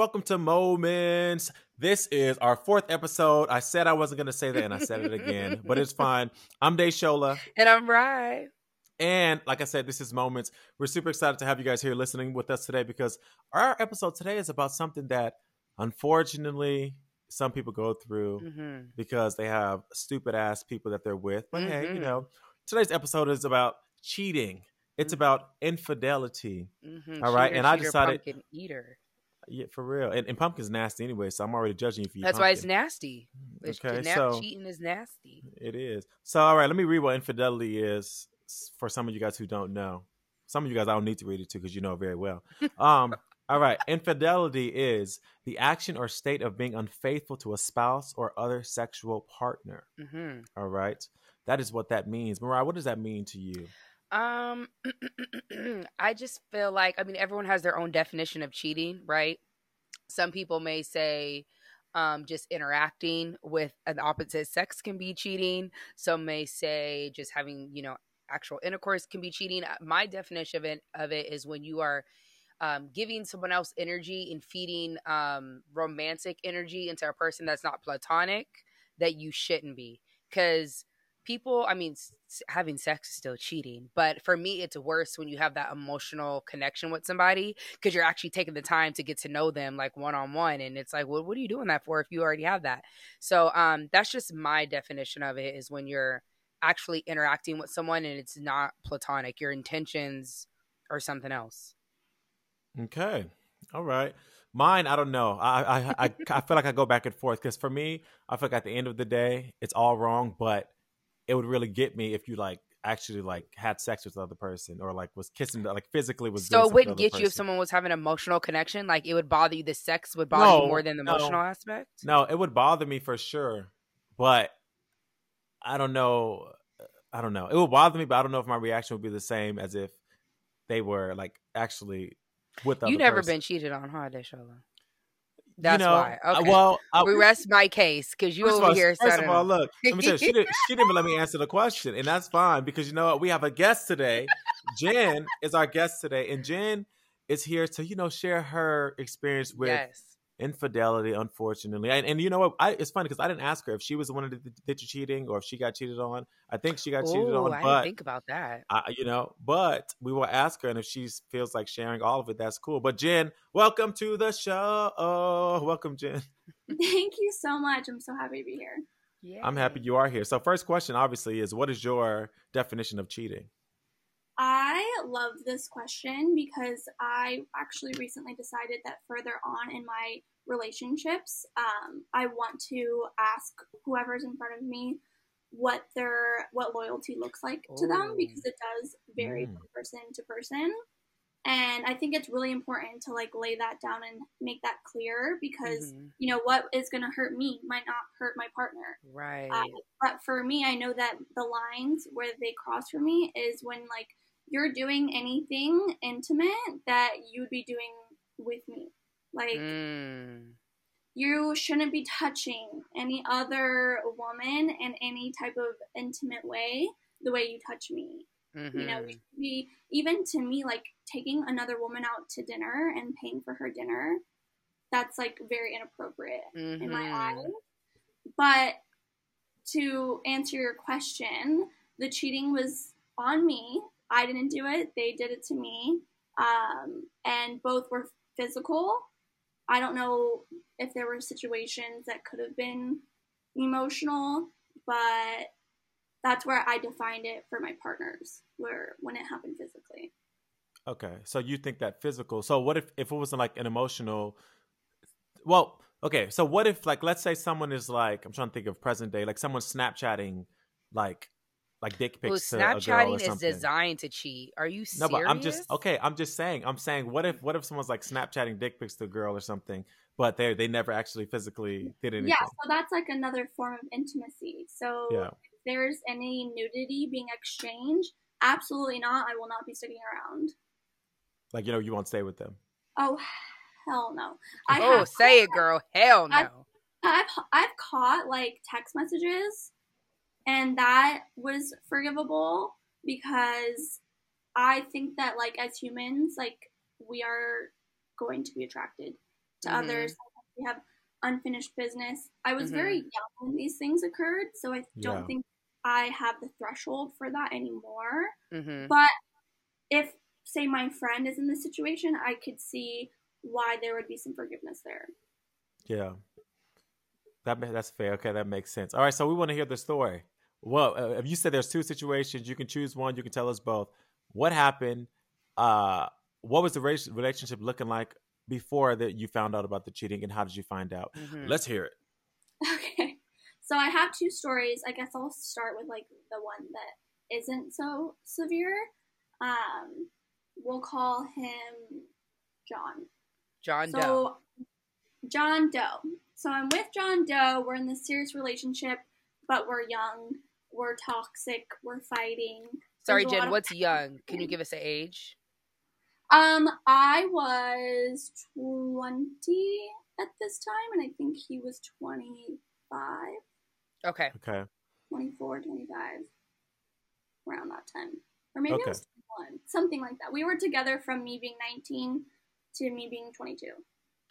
welcome to Moments. This is our fourth episode. I said I wasn't going to say that, and I said it again, but it's fine. I'm Deshola. And I'm Rye. And like I said, this is Moments. We're super excited to have you guys here listening with us today because our episode today is about something that unfortunately some people go through Mm-hmm. because they have stupid ass people that they're with. But hey, you Mhm. know, today's episode is about cheating. It's Mhm. about infidelity. Mm-hmm. All right, Cheater, and I decided- pumpkin eater. Yeah, for real. And, and pumpkin's nasty anyway, so I'm already judging you for That's why it's nasty. It's, Okay, so- cheating is nasty. It is. So, all right, let me read what infidelity is for some of you guys who don't know. Some of you guys I don't need to read it to because you know very well. Um, all right, infidelity is the action or state of being unfaithful to a spouse or other sexual partner. hmm All right, that is what that means. Mariah, what does that mean to you? Um, I just feel like I mean everyone has their own definition of cheating, right? Some people may say um, just interacting with an opposite sex can be cheating. Some may say just having you know actual intercourse can be cheating. Uh, My definition of it of it is when you are um, giving someone else energy and feeding um, romantic energy into a person that's not platonic that you shouldn't be because people i mean having sex is still cheating but for me it's worse when you have that emotional connection with somebody because you're actually taking the time to get to know them like one-on-one and it's like well what are you doing that for if you already have that so um that's just my definition of it is when you're actually interacting with someone and it's not platonic your intentions are something else Okay, all right. Mine, I don't know. I I I, I feel like I go back and forth because for me, I feel like at the end of the day, it's all wrong. But it would really get me if you like actually like had sex with the other person or like was kissing, the- like physically was. so it wouldn't get you if someone was having an emotional connection like it would bother you the sex would bother No, you more than the no. emotional aspect No, it would bother me for sure, but I don't know. I don't know. It would bother me, but I don't know if my reaction would be the same as if they were like actually with the you never person. been cheated on, huh, Deshola? You That's know, why. uh, Okay. Well, I, we rest my case because you over all, here. first of all, look, let me tell you, she didn't, she didn't even let me answer the question, and that's fine because you know what? We have a guest today. Jen is our guest today, and Jen is here to you know share her experience with yes. Infidelity. Unfortunately, and, and you know what? I, it's funny because I didn't ask her if she was the one that did, did you cheating or if she got cheated on. I think she got cheated Ooh, on, I didn't but think about that. I, you know, but we will ask her, and if she feels like sharing all of it, that's cool. But Jen, welcome to the show. Oh, welcome, Jen. Thank you so much. I'm so happy to be here. Yeah. I'm happy you are here. So, first question, obviously, is what is your definition of cheating? I love this question because I actually recently decided that further on in my relationships, um, I want to ask whoever's in front of me what their what loyalty looks like to them because it does vary Mm. from person to person. And I think it's really important to like lay that down and make that clear because Mhm. you know what is going to hurt me might not hurt my partner. Right. Uh, but for me, I know that the lines where they cross for me is when like you're doing anything intimate that you would be doing with me. Like Mm. you shouldn't be touching any other woman in any type of intimate way the way you touch me. You know, Mhm. you should be even to me like taking another woman out to dinner and paying for her dinner. That's like very inappropriate in my Mhm. eyes. But to answer your question, the cheating was on me. I didn't do it. They did it to me. Um, and both were physical. I don't know if there were situations that could have been emotional, but that's where I defined it for my partners, where when it happened physically. Okay, so you think that physical. So what if if it wasn't like an emotional? Well, okay. So what if like let's say someone is like I'm trying to think of present day, like someone Snapchatting, like like dick Well, pics to a girl or Snapchatting is something. designed to cheat. Are you No, but I'm just okay. I'm just saying. I'm saying, what if what if someone's like Snapchatting dick pics to a girl or something, but they they never actually physically did anything. Yeah, so that's like another form of intimacy. So Yeah. if there's any nudity being exchanged, absolutely not. I will not be sticking around. Like you know, you won't stay with them. Oh, hell no. I oh, have- say it, girl. Hell no. I- I've I've caught like text messages, and that was forgivable because I think that like as humans, like we are going to be attracted to Mhm. others. We have unfinished business. I was Mhm. very young when these things occurred, so I don't Yeah. think I have the threshold for that anymore. Mm-hmm. But if, say, my friend is in this situation, I could see why there would be some forgiveness there. Yeah. That that's fair. Okay, that makes sense. All right, so we want to hear the story. Well, uh, if you said there's two situations, you can choose one. You can tell us both. What happened? Uh, what was the relationship looking like before that you found out about the cheating, and how did you find out? Mm-hmm. Let's hear it. Okay. So I have two stories. I guess I'll start with like the one that isn't so severe. Um, we'll call him John. John Doe. John Doe. So I'm with John Doe. We're in this serious relationship, but we're young. We're toxic. We're fighting. Sorry, there's a lot Jen. of- What's young? Can you give us an age? Um, I was 20 at this time, and I think he was 25, Okay. Okay. 24, 25, around that time. Or maybe Okay. I was 21, something like that. We were together from me being 19 to me being 22.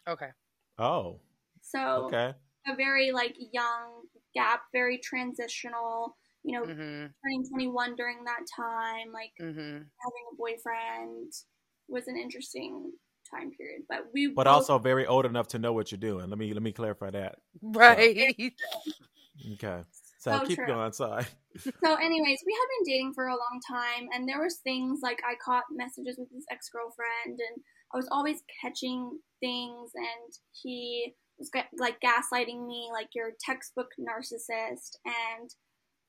Okay. Oh. So Okay. a very like young gap, very transitional. You know, Mm-hmm. turning 21 during that time, like Mm-hmm. having a boyfriend was an interesting time period. But we But both- also very old enough to know what you're doing. Let me let me clarify that. Right. Okay. So So keep true. going. Sorry. So, anyways, we had been dating for a long time, and there was things like I caught messages with his ex girlfriend, and I was always catching things, and he was like gaslighting me, like you're a textbook narcissist, and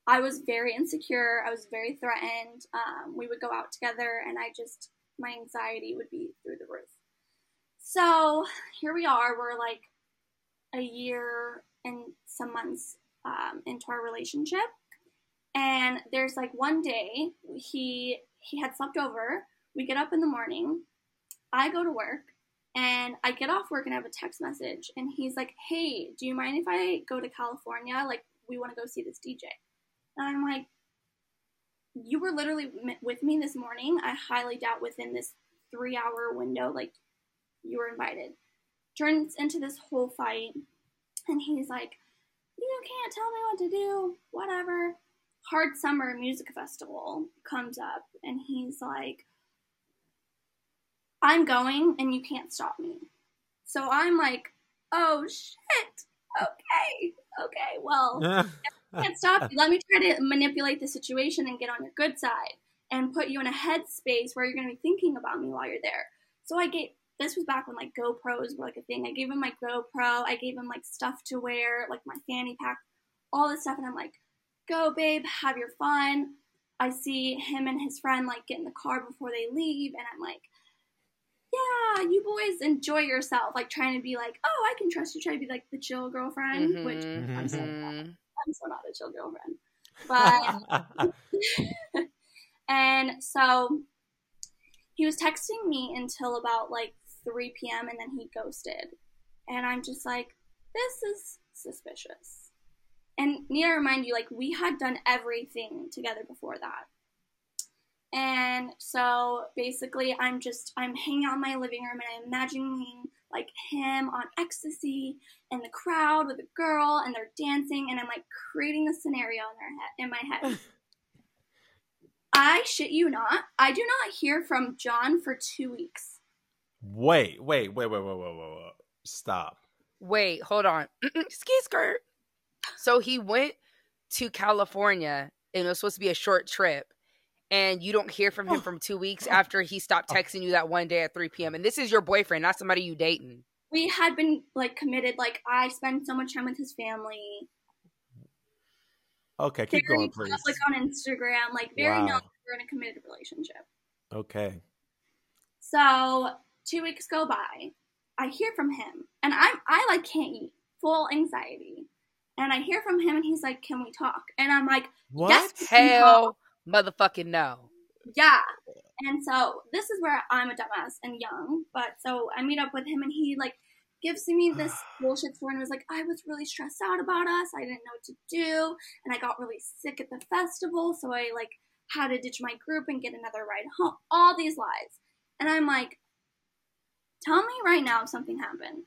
I was very insecure. I was very threatened. Um, we would go out together, and I just my anxiety would be through the roof. So here we are. We're like a year and some months um, into our relationship and there's like one day he he had slept over we get up in the morning i go to work and i get off work and i have a text message and he's like hey do you mind if i go to california like we want to go see this dj and i'm like you were literally with me this morning. I highly doubt within this three hour window like you were invited. Turns into this whole fight. And he's like you can't tell me what to do. Whatever. Hard summer music festival comes up. And he's like i'm going and you can't stop me. So i'm like oh shit. Okay. Okay. Well can't stop you let me try to manipulate the situation and get on your good side and put you in a headspace where you're going to be thinking about me while you're there so i gave this was back when like GoPros were like a thing. I gave him my GoPro. I gave him like stuff to wear, like my fanny pack, all this stuff. And I'm like, go, babe, have your fun. I see him and his friend like get in the car before they leave. And I'm like, yeah, you boys enjoy yourself. Like trying to be like, oh, I can trust you. Try to be like the chill girlfriend, which I'm so, Mhm. I'm so not a chill girlfriend. But and so he was texting me until about like 3 p.m. and then he ghosted. And I'm just like, this is suspicious. And need to remind you, like, we had done everything together before that. And so basically, I'm just, I'm hanging out in my living room and I'm imagining like him on ecstasy and the crowd with a girl and they're dancing and I'm like creating a scenario in their head, in my head. I shit you not. I do not hear from John for two weeks. wait, wait, wait, wait, wait, wait, wait, wait. Stop. Wait, hold on. Ski skirt. So he went to California and it was supposed to be a short trip. And you don't hear from him oh. from two weeks oh. after he stopped oh. texting you that one day at 3 p.m. And this is your boyfriend, not somebody you dating. We had been like committed. Like I spend so much time with his family. Okay, keep very going, please. public on Instagram. Like very Wow. known we're in a committed relationship. Okay. So two weeks go by. I hear from him, and I I like can't eat, full anxiety. And I hear from him, and he's like, "Can we talk?" And I'm like, What? Yes. Hell motherfucking no. Yeah. And so this is where I'm a dumbass and young. But so I meet up with him and he like gives me this bullshit story and was like, I was really stressed out about us. I didn't know what to do. And I got really sick at the festival. So I like had to ditch my group and get another ride home. All these lies. And I'm like, tell me right now if something happened.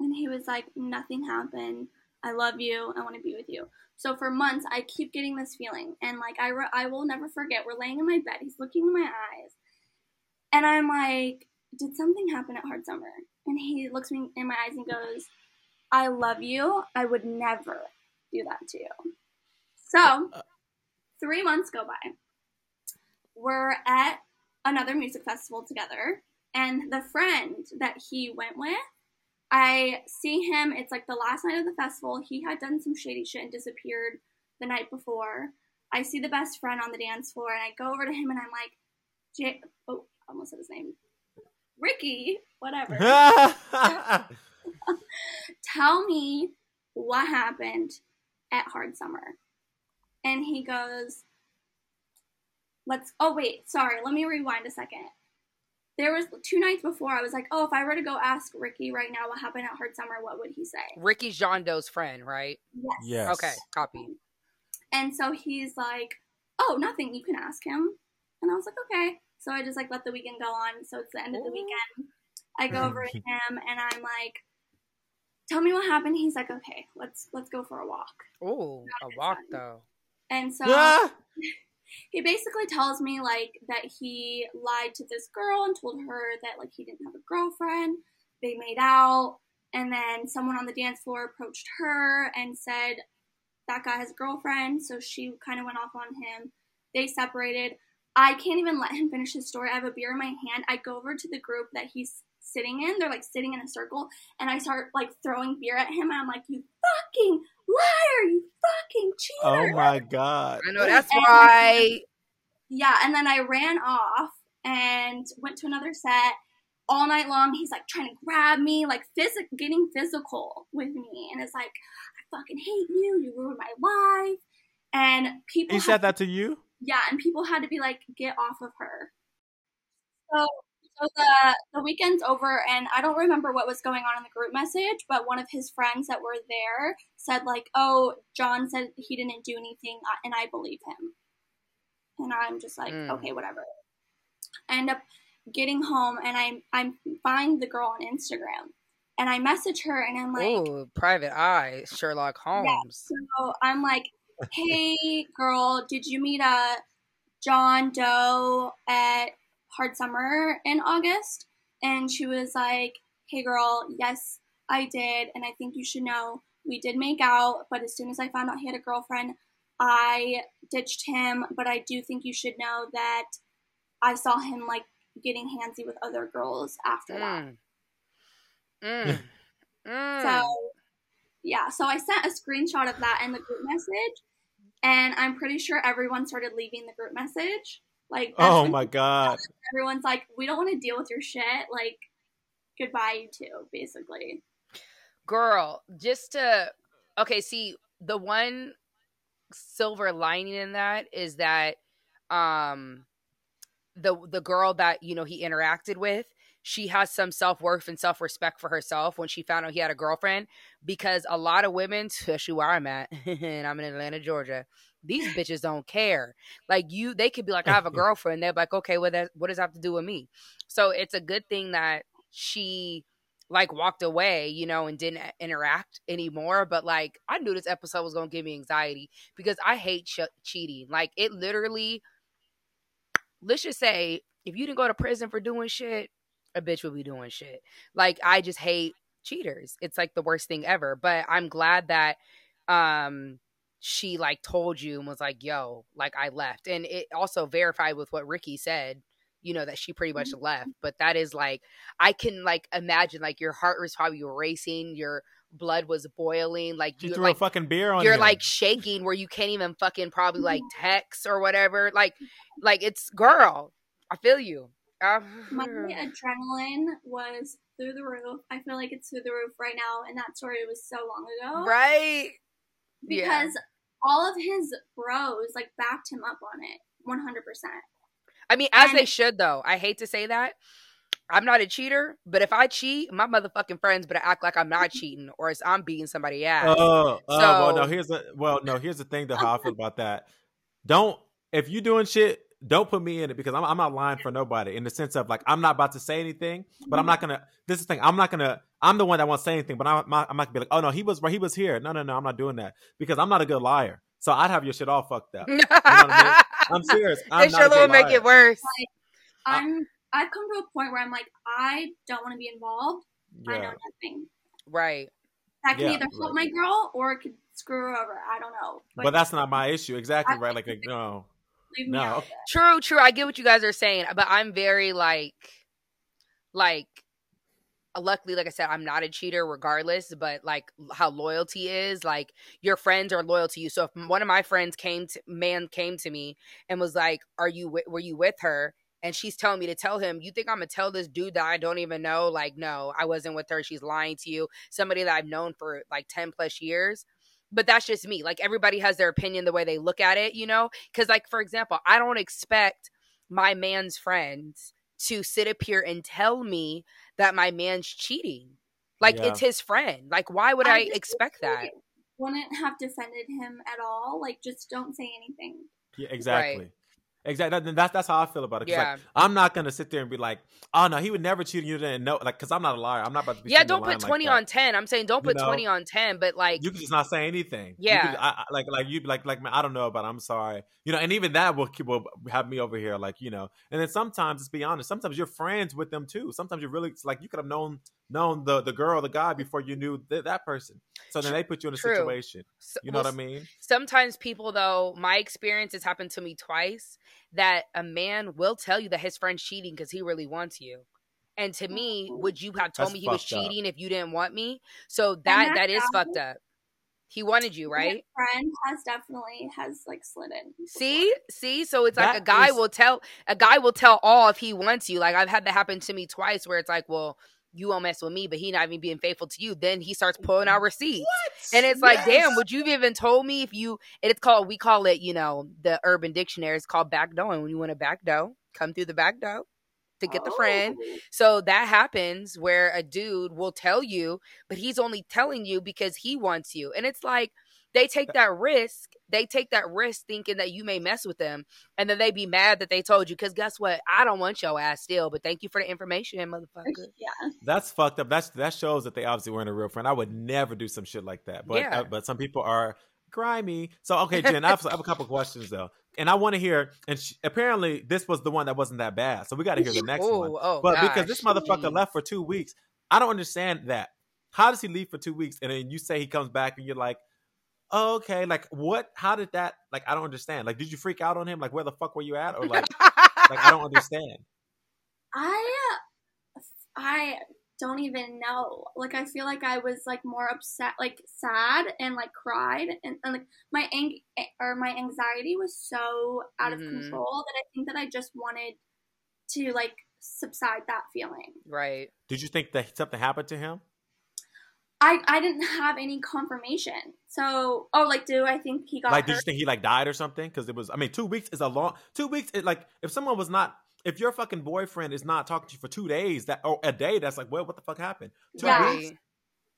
And he was like, nothing happened. I love you. I want to be with you. So for months, I keep getting this feeling. And like, I, re- I will never forget. We're laying in my bed. He's looking in my eyes. And I'm like, did something happen at Hard Summer? And he looks me in my eyes and goes, I love you. I would never do that to you. So uh, uh. three months go by. We're at another music festival together. And the friend that he went with, I see him. It's like the last night of the festival. He had done some shady shit and disappeared the night before. I see the best friend on the dance floor, and I go over to him and I'm like, J- oh, I almost said his name. Ricky, whatever. Tell me what happened at Hard Summer. And he goes, Let's, oh, wait, sorry, let me rewind a second. There was two nights before, I was like, oh, if I were to go ask Ricky right now what happened at Hard Summer, what would he say? Ricky John Doe's friend, right? Yes. Yes. Okay, copy. And so he's like, oh, nothing, you can ask him. And I was like, okay. So I just like let the weekend go on. So it's the end of the weekend. I go over to him and I'm like, tell me what happened. He's like, okay, let's let's go for a walk. Oh, a walk son. though. And so Ah! he basically tells me like that he lied to this girl and told her that like he didn't have a girlfriend. They made out, and then someone on the dance floor approached her and said that guy has a girlfriend. So she kind of went off on him. They separated. I can't even let him finish his story. I have a beer in my hand. I go over to the group that he's sitting in. They're like sitting in a circle, and I start like throwing beer at him. And I'm like, "You fucking liar! You fucking cheater!" Oh my god. I know that's And- why. yeah, and then I ran off and went to another set. All night long, he's like trying to grab me, like physic, getting physical with me, and it's like, I fucking hate you. You ruined my life. And people, He had- said that to you? yeah, and people had to be like, get off of her. So, so the the weekend's over, and I don't remember what was going on in the group message, but one of his friends that were there said like, "Oh, John said he didn't do anything, uh, and I believe him." And I'm just like, Mm. okay, whatever. I end up getting home, and I I find the girl on Instagram, and I message her, and I'm like, Ooh, private eye, Sherlock Holmes. so I'm like, hey, girl, did you meet a John Doe at Hard Summer in August? And she was like, hey, girl, yes, I did. And I think you should know we did make out. But as soon as I found out he had a girlfriend, I ditched him. But I do think you should know that I saw him like getting handsy with other girls after that. Mm. Mm. Mm. So, yeah, so I sent a screenshot of that in the group message, and I'm pretty sure everyone started leaving the group message. Like, that's Oh my god. everyone's like, we don't want to deal with your shit. Like, goodbye, you two, basically. girl just to okay see the one silver lining in that is that um the the girl that you know he interacted with she has some self-worth and self-respect for herself when she found out he had a girlfriend because a lot of women especially where i'm at and i'm in atlanta georgia these bitches don't care like you they could be like i have a girlfriend they're like okay what that what does that have to do with me so it's a good thing that she like walked away, you know, and didn't interact anymore. But like, I knew this episode was gonna give me anxiety because I hate ch- cheating. Like, it literally. Let's just say, if you didn't go to prison for doing shit, a bitch would be doing shit. Like, I just hate cheaters. It's like the worst thing ever. But I'm glad that um she like told you and was like, "Yo, like I left," and it also verified with what Ricky said you know that she pretty much left but that is like i can like imagine like your heart was probably racing your blood was boiling like She you're threw like a fucking beer on you're him. like shaking where you can't even fucking probably like text or whatever like like it's girl i feel you Um, My adrenaline was through the roof. I feel like it's through the roof right now, and that story was so long ago. right Because Yeah. All of his bros, like, backed him up on it 100%. i mean as And- they should though i hate to say that i'm not a cheater but if i cheat my motherfucking friends better act like i'm not cheating or as i'm beating somebody ass Oh, oh, well, no. Here's the well, no. Here's the thing, though. How I feel about that. Don't if you doing shit don't put me in it because I'm, I'm not lying for nobody in the sense of like I'm not about to say anything, but I'm mm-hmm. not gonna. This is the thing. I'm not gonna. I'm the one that won't say anything, but I'm, I'm not gonna be like, oh no, he was he was here. No, no, no, I'm not doing that because I'm not a good liar. So I'd have your shit all fucked up. You know what I mean? I'm serious. I'm this will make it worse. Like, I'm. Uh, I've come to a point where I'm like, I don't want to be involved. Yeah. I know nothing. Right. That can yeah, either help right. my girl or it could screw her over. I don't know. Like, but that's not my issue. Exactly right. Like, like no. No. True, true. I get what you guys are saying, but I'm very like, like, uh, luckily, like I said, I'm not a cheater regardless, but like how loyalty is, like your friends are loyal to you. So if one of my friends came to, man came to me and was like, are you, were you with her? and she's telling me to tell him, You think I'm gonna tell this dude that I don't even know? Like, no, I wasn't with her. She's lying to you. Somebody that I've known for like 10 plus years. But that's just me. Like, everybody has their opinion the way they look at it, you know? Because, like, for example, I don't expect my man's friends to sit up here and tell me that my man's cheating. Like, yeah. it's his friend. Like, why would I, I expect that? Wouldn't have defended him at all. Like, just don't say anything. Yeah, exactly. Right. Exactly. That's that's how I feel about it. Yeah. Like, I'm not gonna sit there and be like, oh no, he would never cheat on you. Didn't know, like, because I'm not a liar. I'm not about to be. Yeah, don't put twenty like on ten. I'm saying don't put you know? twenty on ten, but like you can just not say anything. Yeah. Could, I, like like you like like man, I don't know, but I'm sorry. You know, and even that will keep will have me over here, like you know. And then sometimes, let's be honest, sometimes you're friends with them too. Sometimes you're really like you could have known known the the girl, the guy before you knew th- that person. So then they put you in a True. situation. You know well, what I mean? Sometimes people, though, my experience has happened to me twice that a man will tell you that his friend's cheating because he really wants you. And to me, would you have told That's me he was cheating up. if you didn't want me? So that that is fucked up. He wanted you, right? My friend has definitely has like slid in. Before. See, see, so it's like that a guy is... will tell a guy will tell all if he wants you. Like I've had that happen to me twice, where it's like, well, you won't mess with me, but he not even being faithful to you. Then he starts pulling out receipts. What? And it's like, yes. damn, would you even told me if you it's called we call it, you know, the urban dictionary is called back door. And when you want a back door, come through the back door to get oh. the friend. Oh. So that happens where a dude will tell you, but he's only telling you because he wants you. And it's like they take that risk. They take that risk thinking that you may mess with them. And then they be mad that they told you. Because guess what? I don't want your ass still, but thank you for the information, motherfucker. Yeah. That's fucked up. That's that shows that they obviously weren't a real friend. I would never do some shit like that. But yeah. uh, but some people are grimy. So okay, Jen, I have, I have a couple questions though, and I want to hear. And she, apparently, this was the one that wasn't that bad. So we got to hear the next Ooh, one. Oh, but gosh. because this motherfucker left for two weeks, I don't understand that. How does he leave for two weeks and then you say he comes back and you're like, oh, okay, like what? How did that? Like I don't understand. Like, did you freak out on him? Like, where the fuck were you at? Or like, like I don't understand. I, I don't even know. Like, I feel like I was like more upset, like sad, and like cried, and, and like my ang or my anxiety was so out mm-hmm. of control that I think that I just wanted to like subside that feeling. Right. Did you think that something happened to him? I, I didn't have any confirmation. So, oh, like, do I think he got like? Hurt? Did you think he like died or something? Because it was, I mean, two weeks is a long. Two weeks, it, like, if someone was not, if your fucking boyfriend is not talking to you for two days, that or a day, that's like, well, what the fuck happened? Two yeah. weeks.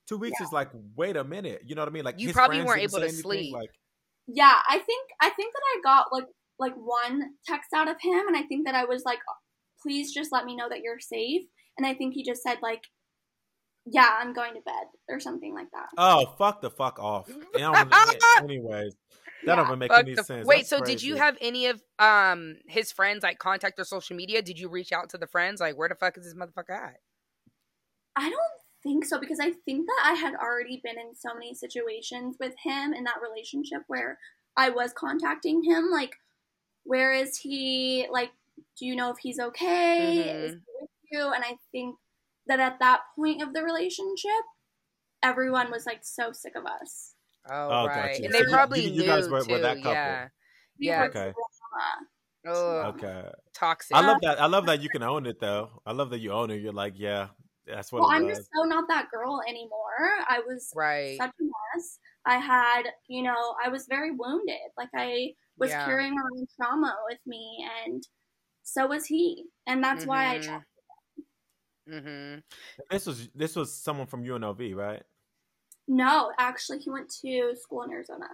Two weeks yeah. is like, wait a minute. You know what I mean? Like, you probably weren't able to sleep. Like, yeah, I think I think that I got like like one text out of him, and I think that I was like, please just let me know that you're safe. And I think he just said like yeah, I'm going to bed or something like that. Oh, fuck the fuck off. anyways, that yeah, don't make any the, sense. Wait, That's so crazy. did you have any of um his friends like contact their social media? Did you reach out to the friends like where the fuck is this motherfucker at? I don't think so because I think that I had already been in so many situations with him in that relationship where I was contacting him like where is he? Like do you know if he's okay? Mm-hmm. Is he with you? And I think that at that point of the relationship, everyone was like so sick of us. Oh, oh right. Gotcha. And they probably you, you knew guys were, too. Were that couple. Yeah. Yeah. Okay. Oh, okay. Toxic. I love that. I love that you can own it though. I love that you own it. You're like, yeah, that's what. Well, I'm just so not that girl anymore. I was right. such a mess. I had, you know, I was very wounded. Like I was yeah. carrying my own trauma with me, and so was he. And that's mm-hmm. why I mm-hmm. Mm-hmm. This was this was someone from UNLV, right? No, actually, he went to school in Arizona.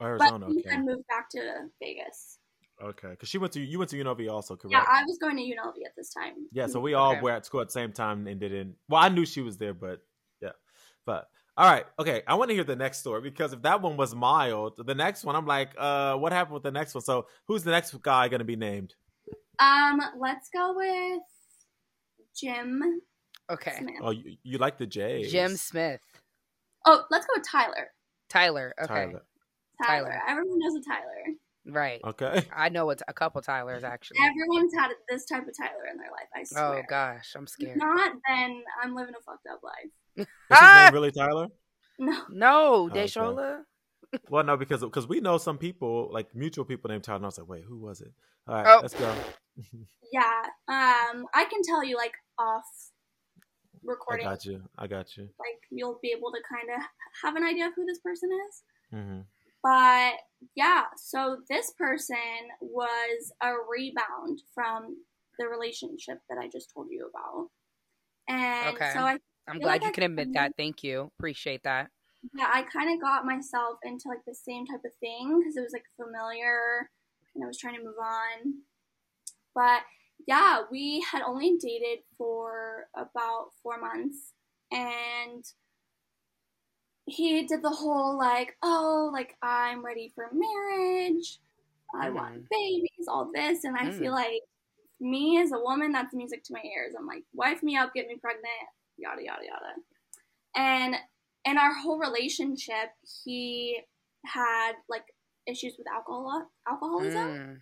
Arizona, but he okay. had moved back to Vegas. Okay, because she went to you went to UNLV also, correct? Yeah, I was going to UNLV at this time. Yeah, so we all Okay. were at school at the same time and didn't. Well, I knew she was there, but yeah. But all right, okay. I want to hear the next story because if that one was mild, the next one I'm like, uh, what happened with the next one? So who's the next guy going to be named? Um, let's go with Jim Okay. Smith. Oh, you, you like the J? Jim Smith. Oh, let's go with Tyler. Tyler. Okay. Tyler. Tyler. Tyler. Everyone knows a Tyler. Right. Okay. I know it's a couple Tylers actually. Everyone's had this type of Tyler in their life. I swear. Oh gosh, I'm If scared. not, then I'm living a fucked up life. Is his name really Tyler? No. No, Okay. Deshola. Well, no, because because we know some people like mutual people named Tyler. And I was like, wait, who was it? All right, Oh. let's go. Yeah. Um, I can tell you like off recording. I got you. I got you. like you'll be able to kind of have an idea of who this person is. hmm But yeah, so this person was a rebound from the relationship that I just told you about. And Okay. so I I'm glad like you I can admit that. Thank you. Appreciate that. Yeah, I kind of got myself into like the same type of thing because it was like familiar and I was trying to move on. But yeah, we had only dated for about four months and he did the whole like, oh, like I'm ready for marriage, I Mm. want babies, all this. And I Mm. feel like me as a woman, that's music to my ears. I'm like, wife me up, get me pregnant, yada, yada, yada. And in our whole relationship, he had like issues with alcohol alcoholism. Mm.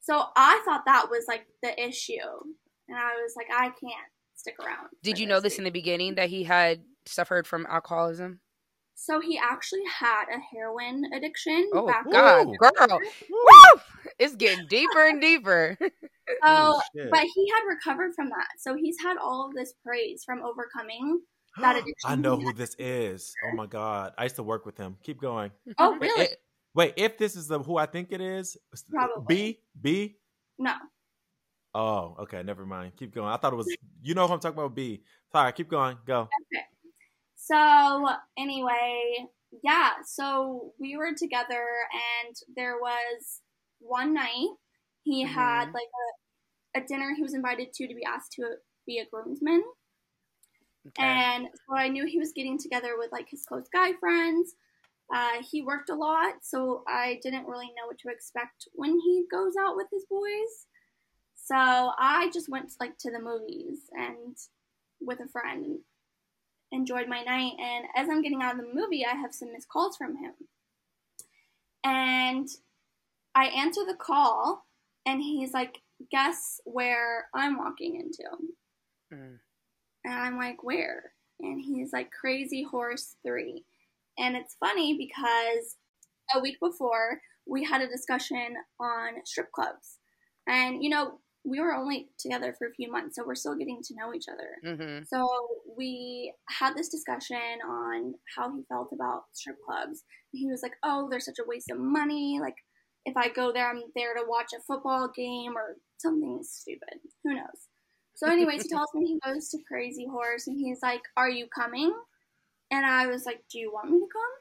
So I thought that was like the issue. And I was like, I can't stick around. Did you know this in the beginning that he had suffered from alcoholism? So he actually had a heroin addiction. Oh back God, Whoa. girl, Woo! It's getting deeper and deeper. So, Oh, but he had recovered from that. So he's had all of this praise from overcoming. I know who this is. Oh my god, I used to work with him. Keep going. Oh, Wait, really? wait, if this is the who I think it is, Probably. B B. No. Oh, okay, never mind. Keep going. I thought it was. You know who I'm talking about? B. Sorry, keep going. Go. Okay. So anyway, yeah. So we were together, and there was one night he had Mhm. like a, a dinner he was invited to to be asked to be a groomsman, Okay. and so I knew he was getting together with like his close guy friends. Uh, he worked a lot, so I didn't really know what to expect when he goes out with his boys. So I just went like to the movies and with a friend and enjoyed my night. And as I'm getting out of the movie, I have some missed calls from him. And I answer the call, and he's like, Guess where I'm walking into? Mm. And I'm like, Where? And he's like, Crazy Horse 3. And it's funny because a week before, we had a discussion on strip clubs. And, you know, we were only together for a few months, so we're still getting to know each other. hmm So we had this discussion on how he felt about strip clubs. He was like, "Oh, they're such a waste of money. Like, if I go there, I'm there to watch a football game or something stupid. Who knows?" So, anyways, he tells me he goes to Crazy Horse, and he's like, "Are you coming?" And I was like, "Do you want me to come?"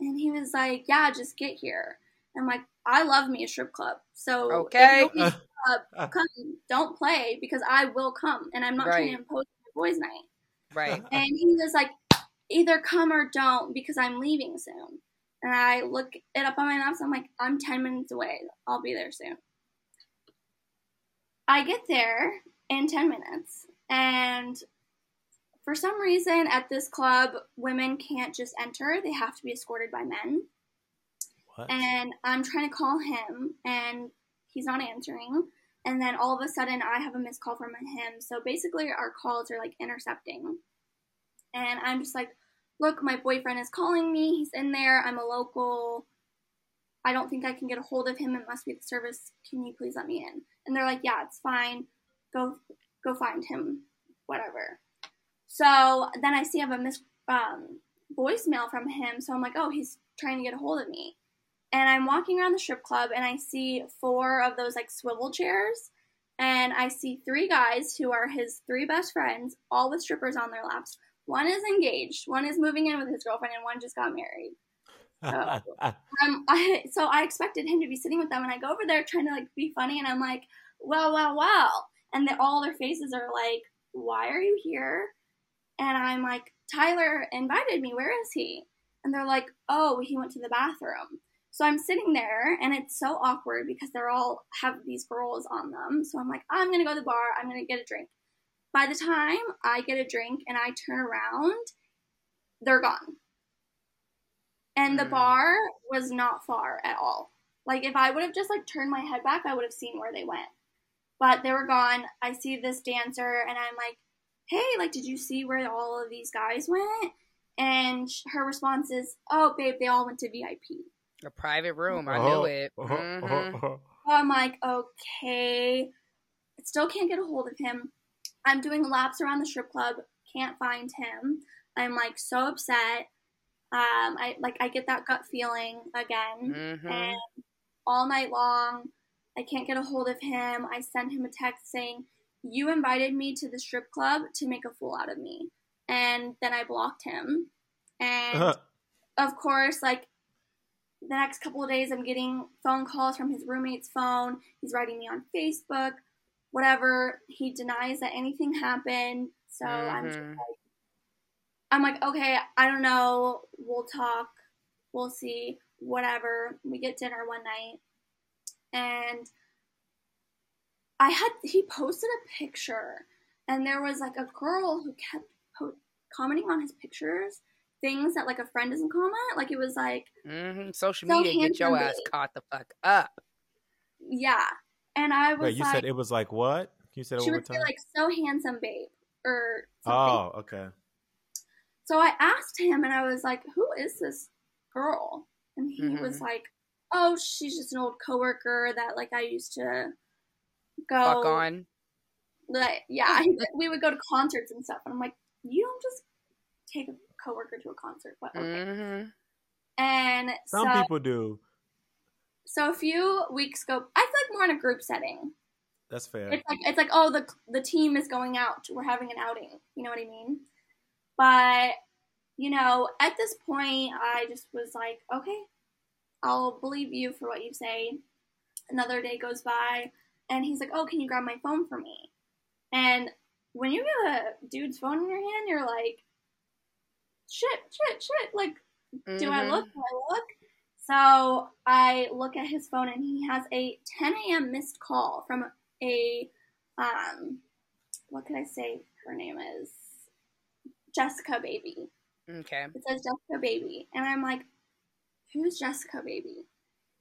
And he was like, "Yeah, just get here." I'm like, "I love me a strip club, so if Okay. nobody's uh, come, don't play because I will come, and I'm not trying to impose my boys' night. Right. And he was like, either come or don't because I'm leaving soon. And I look it up on my maps. I'm like, I'm 10 minutes away. I'll be there soon. I get there in 10 minutes, and for some reason at this club, women can't just enter, they have to be escorted by men. What? And I'm trying to call him, and he's not answering. And then all of a sudden, I have a missed call from him. So basically, our calls are like intercepting. And I'm just like, look, my boyfriend is calling me. He's in there. I'm a local. I don't think I can get a hold of him. It must be the service. Can you please let me in? And they're like, yeah, it's fine. Go, go find him. Whatever. So then I see I have a miss um, voicemail from him. So I'm like, oh, he's trying to get a hold of me. And I'm walking around the strip club and I see four of those like swivel chairs. And I see three guys who are his three best friends, all with strippers on their laps. One is engaged, one is moving in with his girlfriend, and one just got married. So, um, I, so I expected him to be sitting with them, and I go over there trying to like be funny, and I'm like, "Well, well, well," and they, all their faces are like, "Why are you here?" And I'm like, "Tyler invited me. Where is he?" And they're like, "Oh, he went to the bathroom." So I'm sitting there, and it's so awkward because they're all have these girls on them. So I'm like, "I'm gonna go to the bar. I'm gonna get a drink." By the time I get a drink and I turn around, they're gone and the Mm. bar was not far at all. Like if I would have just like turned my head back, I would have seen where they went. But they were gone. I see this dancer and I'm like, "Hey, like did you see where all of these guys went?" And her response is, "Oh, babe, they all went to VIP." A private room. I Oh, knew it. oh, Mhm. oh, So I'm like, "Okay." Still can't get a hold of him. I'm doing laps around the strip club, can't find him. I'm like so upset. Um, I like I get that gut feeling again. Mhm. and all night long i can't get a hold of him. I send him a text saying you invited me to the strip club to make a fool out of me. And then i blocked him. And oh. of course like the next couple of days i'm getting phone calls from his roommate's phone. He's writing me on facebook. Whatever. He denies that anything happened. So i'm just Mhm. like i'm like okay i don't know. We'll talk. We'll see. Whatever. We get dinner one night and i had he posted a picture and there was like a girl who kept po- commenting on his pictures things that like a friend doesn't comment like it was like Mhm. Social So media get your ass caught the fuck up. yeah and i was Wait, you like said it was like what? You said it she one more would say like so handsome babe or something oh, okay. So I asked him and I was like, Who is this girl? And he Mhm. was like, Oh, she's just an old coworker that like I used to go Fuck on. Like, yeah, we would go to concerts and stuff. And I'm like, You don't just take a coworker to a concert, but okay. Mhm. And Some so people do. so a few weeks ago I feel like more in a group setting. That's fair. It's like it's like oh the the team is going out. We're having an outing. You know what I mean? But you know, at this point, I just was like, okay, I'll believe you for what you say. Another day goes by, and he's like, oh, can you grab my phone for me? And when you get a dude's phone in your hand, you're like, shit, shit, shit. Like, do I look? Do I look? So I look at his phone and he has a 10 a.m. missed call from a, um, what can I say her name is? Jessica Baby. Okay. It says Jessica Baby. And I'm like, who's Jessica Baby?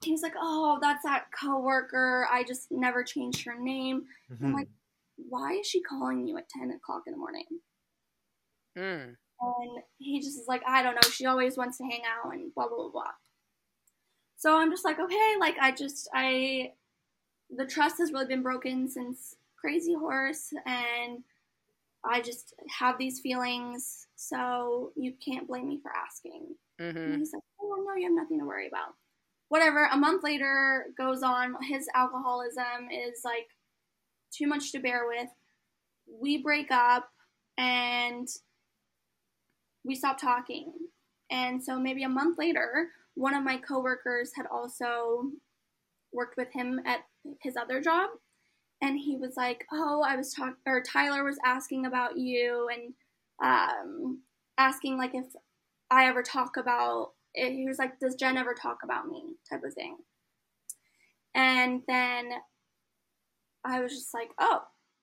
He's like, oh, that's that coworker. I just never changed her name. I'm Mhm. like, why is she calling you at 10 o'clock in the morning? Mm. And he just is like, I don't know. She always wants to hang out and blah, blah, blah, blah. So I'm just like, okay, like, I just, I, the trust has really been broken since Crazy Horse, and I just have these feelings, so you can't blame me for asking. And Mhm. he's like, oh, no, you have nothing to worry about. Whatever. A month later goes on. His alcoholism is like too much to bear with. We break up and we stop talking. And so maybe a month later, one of my coworkers had also worked with him at his other job. And he was like, Oh, I was talking, or Tyler was asking about you and um, asking like if I ever talk about it. He was like, Does Jen ever talk about me? type of thing. And then I was just like, Oh,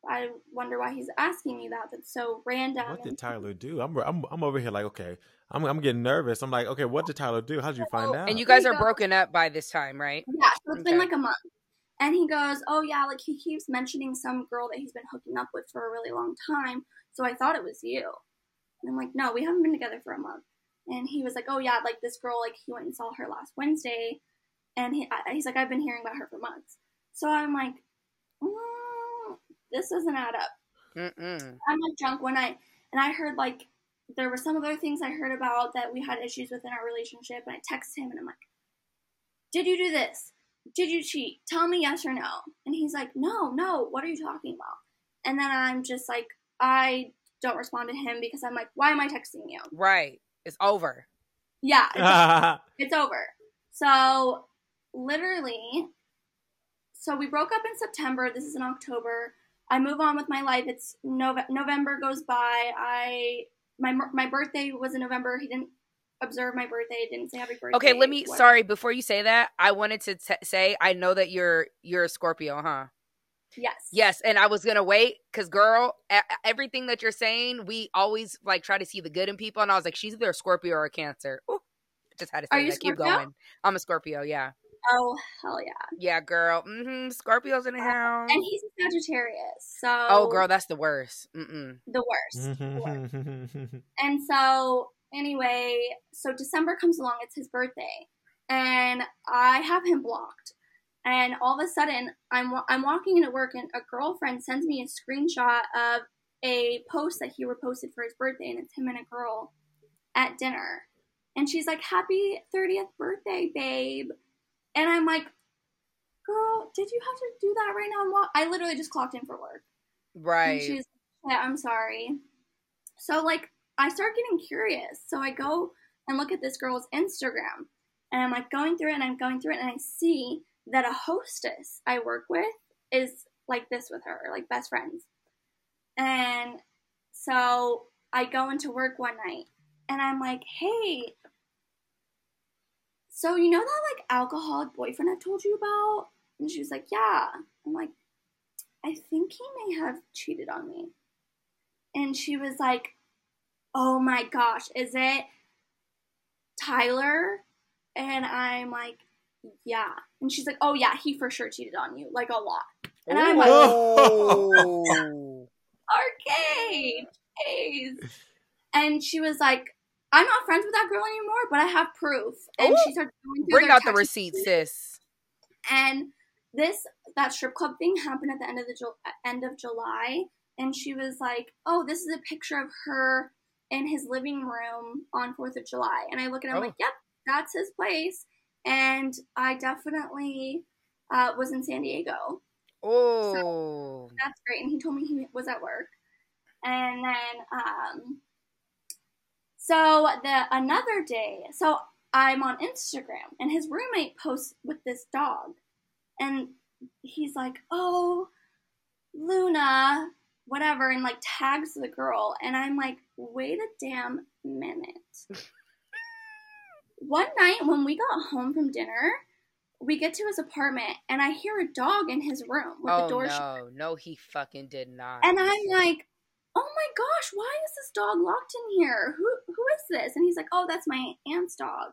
I wonder why he's asking me that. That's so random. What did Tyler do? I'm, I'm I'm over here like, okay, I'm I'm getting nervous. I'm like, okay, what did Tyler do? How did you oh, find out? And you guys are broken up by this time, right? Yeah, so it's been like a month. And he goes, Oh, yeah, like he keeps mentioning some girl that he's been hooking up with for a really long time. So I thought it was you. And I'm like, No, we haven't been together for a month. And he was like, Oh, yeah, like this girl, like he went and saw her last Wednesday. And he, I- he's like, I've been hearing about her for months. So I'm like, mm, This doesn't add up. Mm-mm. I'm like drunk one night, and I heard like there were some other things I heard about that we had issues with in our relationship, and I text him and I'm like, "Did you do this? Did you cheat? Tell me yes or no." And he's like, "No, no. What are you talking about?" And then I'm just like, I don't respond to him because I'm like, "Why am I texting you?" Right. It's over. Yeah, it's It's over. So literally, so we broke up in September. This is in October. I move on with my life. It's Nove- November goes by. I my my birthday was in November. He didn't observe my birthday. Didn't say happy birthday. Okay, let me. What- Sorry, before you say that, I wanted to t- say I know that you're you're a Scorpio, huh? Yes. Yes, and I was gonna wait because, girl, e- everything that you're saying, we always like try to see the good in people, and I was like, she's either a Scorpio or a Cancer. Ooh, just had to Are say you that. Keep Scorpio? going. I'm a Scorpio. Yeah, Oh hell yeah. yeah, girl. Mm-hmm. Scorpios in the house. And he's a Sagittarius. So Oh, girl, that's the worst. Mm-mm. the worst. The worst. And so, anyway, so December comes along, it's his birthday, and I have him blocked. And all of a sudden, I'm I'm walking into work, and a girlfriend sends me a screenshot of a post that he reposted for his birthday, and it's him and a girl at dinner. And she's like, "Happy 30th birthday, babe!" And I'm like, "Girl, did you have to do that right now?" I literally just clocked in for work. Right. And she's yeah, I'm sorry. So like I start getting curious. So I go and look at this girl's Instagram. And I'm like going through it and I'm going through it and I see that a hostess I work with is like this with her, like best friends. And so I go into work one night and I'm like, hey, so you know that like alcoholic boyfriend I told you about? And she was like, yeah. I'm like, I think he may have cheated on me. And she was like, Oh my gosh, is it Tyler? And I'm like, Yeah. And she's like, Oh yeah, he for sure cheated on you, like a lot. And I'm like, Oh. Arcade. And she was like, I'm not friends with that girl anymore, but I have proof. And Ooh. she oh, started going through Bring out the receipt, sis. and this that strip club thing happened at the end of the Ju- uh, end of July, and she was like, "Oh, this is a picture of her in his living room on Fourth of July." And I look at him Oh. like, "Yep, that's his place." And I definitely uh, was in San Diego. Oh. That's great. And he told me he was at work. And then, um, so the another day, so I'm on Instagram, and his roommate posts with this dog, and he's like, "Oh, Luna, whatever," and like tags the girl, and I'm like, "Wait a damn minute." One night when we got home from dinner, we get to his apartment, and I hear a dog in his room with Oh the door shut. no, no, he fucking did not. And I'm like, oh my gosh, why is this dog locked in here? Who who is this? And he's like, oh, that's my aunt's dog.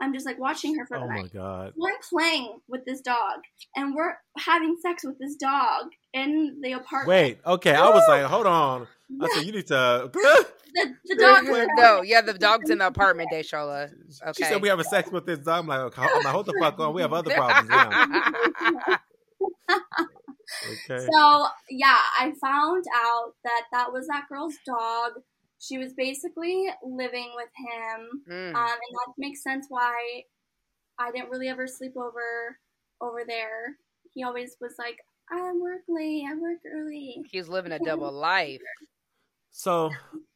I'm just like watching her for oh the night. oh my night. god. We're playing with this dog, and we're having sex with this dog in the apartment. Wait, okay. I was like, hold on. I said you need to. the, the dog. no, yeah, the dog's in the apartment, Deshola. Okay. She said we having sex with this dog. I'm like, okay, I'm like, hold the fuck on. We have other problems now. Okay. So yeah, I found out that that was that girl's dog. She was basically living with him. Mm. Um, and that makes sense why I didn't really ever sleep over over there. He always was like, I work late, I work early. He's living a double life. So,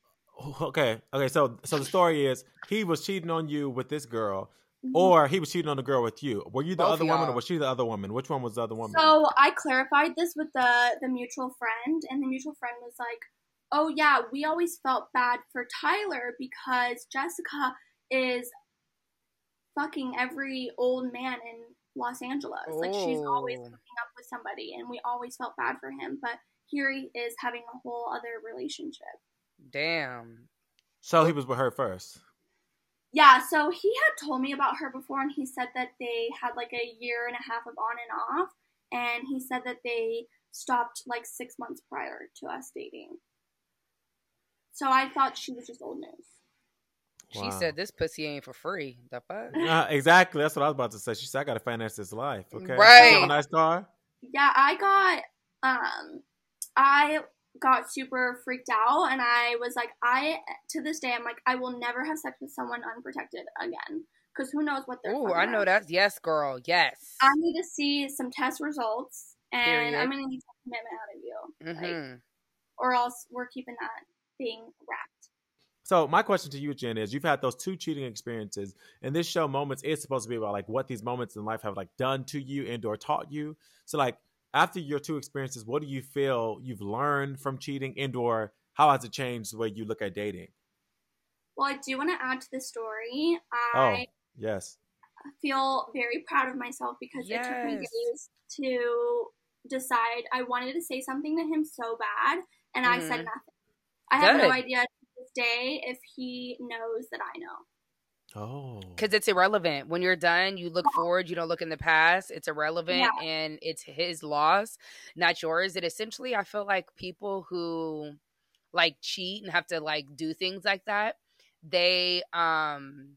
okay, okay. So, so the story is he was cheating on you with this girl, mm-hmm. or he was cheating on the girl with you. Were you the Both other woman, or was she the other woman? Which one was the other woman? So I clarified this with the the mutual friend, and the mutual friend was like, "Oh yeah, we always felt bad for Tyler because Jessica is fucking every old man in Los Angeles. Like she's always Oh. hooking up with somebody, and we always felt bad for him. But here he is having a whole other relationship. Damn. so he was with her first. Yeah, so he had told me about her before, and he said that they had like a year and a half of on and off, and he said that they stopped like six months prior to us dating. So I thought she was just old news. She Wow. said this pussy ain't for free. The fuck? Uh, exactly. That's what I was about to say. She said, "I got to finance this life." Okay. Right. You have a nice car. Yeah, I got um I got super freaked out and I was like I to this day I'm like I will never have sex with someone unprotected again cuz who knows what they're Ooh, fucking I know around. that. Yes, girl. Yes. I need to see some test results and Period. I'm going to need some commitment out of you. Like, hmm or else we're keeping that thing wrapped. So my question to you, Jen, is you've had those two cheating experiences, and this show moments is supposed to be about like what these moments in life have like done to you and or taught you. So like after your two experiences, what do you feel you've learned from cheating and or how has it changed the way you look at dating? Well, I do want to add to the story. I oh, yes. feel very proud of myself because Yes. it took me days to decide. I wanted to say something to him so bad, and I said Mhm. nothing. I have no idea to this day if he knows that I know. Oh. because it's irrelevant when you're done you look forward you don't look in the past it's irrelevant Yeah. and it's his loss not yours it essentially i feel like people who like cheat and have to like do things like that they um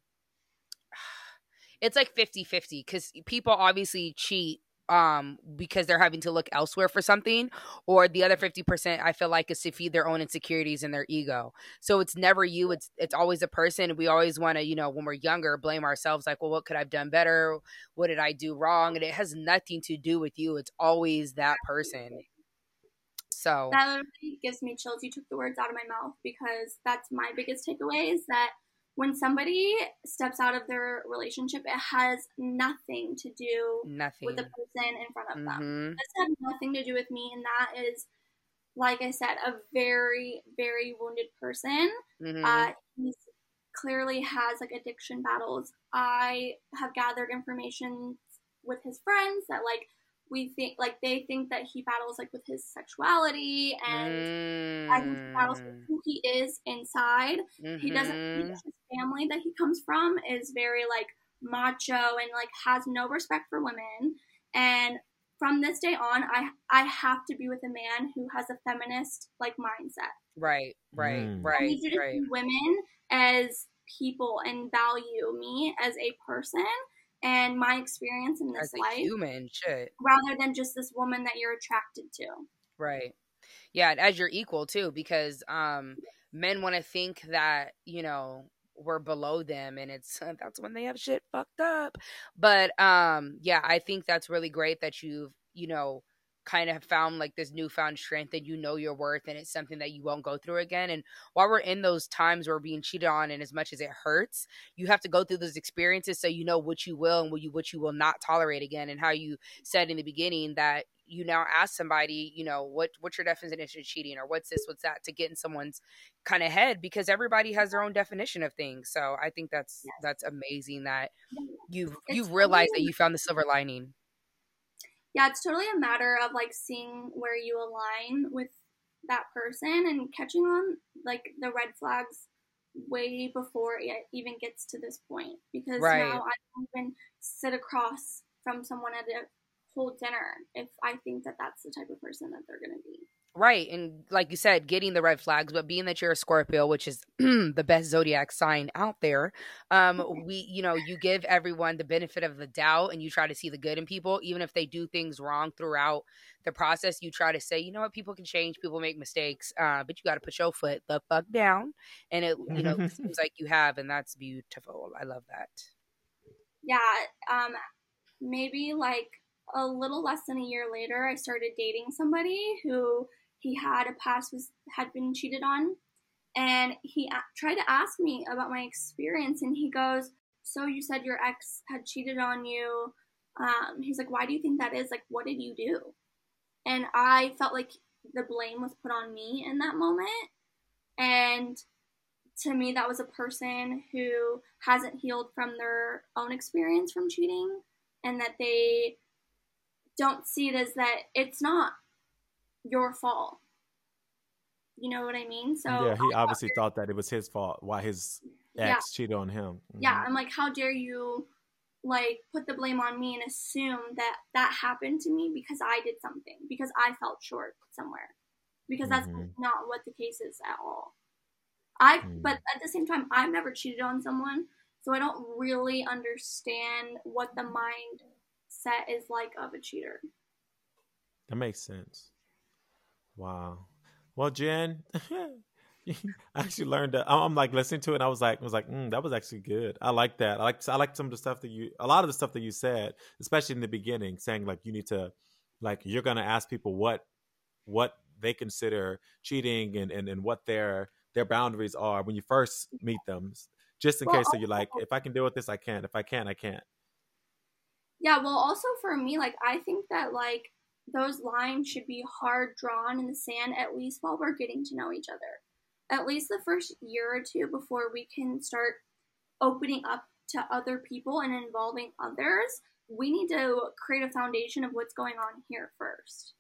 it's like 50-50 because people obviously cheat um because they're having to look elsewhere for something or the other 50% i feel like is to feed their own insecurities and their ego. So it's never you it's it's always a person. We always want to you know when we're younger blame ourselves like well what could i've done better? What did i do wrong? And it has nothing to do with you it's always that person. So That gives me chills. You took the words out of my mouth because that's my biggest takeaway is that when somebody steps out of their relationship, it has nothing to do nothing with the person in front of them. Mhm. This had nothing to do with me, and that is, like I said, a very, very wounded person. Mhm. Uh, he clearly has like addiction battles. I have gathered information with his friends that like we think like they think that he battles like with his sexuality and I think he battles with Mm. who he is inside. He doesn't his family that he comes from is very like macho and like has no respect for women. And from this day on, I I have to be with a man who has a feminist like mindset. right right Mm. I right need you to right see women as people and value me as a person and my experience in as this a life human shit rather than just this woman that you're attracted to. Right. Yeah, and as your equal too, because um men want to think that, you know, we're below them and it's that's when they have shit fucked up. But um yeah, I think that's really great that you've, you know, kind of found like this newfound strength and you know your worth and it's something that you won't go through again. And while we're in those times where we're being cheated on and as much as it hurts, you have to go through those experiences so you know what you will and what you what you will not tolerate again and how you said in the beginning that you now ask somebody, you know, what what's your definition of cheating or what's this, what's that to get in someone's kind of head because everybody has their own definition of things. So I think that's Yes. that's amazing that you've It's you've realized totally- that you found the silver lining. Yeah, it's totally a matter of like seeing where you align with that person and catching on like the red flags way before it even gets to this point because Right. now I don't even sit across from someone at a whole dinner if I think that that's the type of person that they're going to be. Right. And like you said, getting the red flags, but being that you're a Scorpio, which is the best zodiac sign out there, um, we, you know, you give everyone the benefit of the doubt and you try to see the good in people, even if they do things wrong throughout the process. You try to say, you know what, people can change, people make mistakes, uh, but you got to put your foot the fuck down. And it, you know, seems like you have, and that's beautiful. I love that. Yeah, um, maybe like a little less than a year later, I started dating somebody who he had a past was had been cheated on, and he a- tried to ask me about my experience, and he goes, "So you said your ex had cheated on you?" Um, he's like, "Why do you think that is? Like, what did you do?" And I felt like the blame was put on me in that moment, and to me that was a person who hasn't healed from their own experience from cheating and that they don't see it as that it's not your fault you know what i mean so yeah, he obviously thought that it was his fault why his Yeah. ex cheated on him. yeah Mhm. i'm like how dare you like put the blame on me and assume that that happened to me because i did something because i felt short somewhere because that's Mhm. not what the case is at all i Mm. but at the same time i've never cheated on someone so i don't really understand what the mindset is like of a cheater That makes sense. Wow. Well, Jen, I actually learned that. I'm like listening to it, and I was like, I was like, mm, that was actually good. I like that. I like, I like some of the stuff that you, a lot of the stuff that you said, especially in the beginning, saying like you need to, like you're gonna ask people what, what they consider cheating and and, and what their their boundaries are when you first meet them, just in Well, case so you're like, if I can deal with this, I can. If I can't, I can't. Yeah, well, also for me, like, I think that, like, those lines should be hard drawn in the sand at least while we're getting to know each other. At least the first year or two before we can start opening up to other people and involving others, we need to create a foundation of what's going on here first.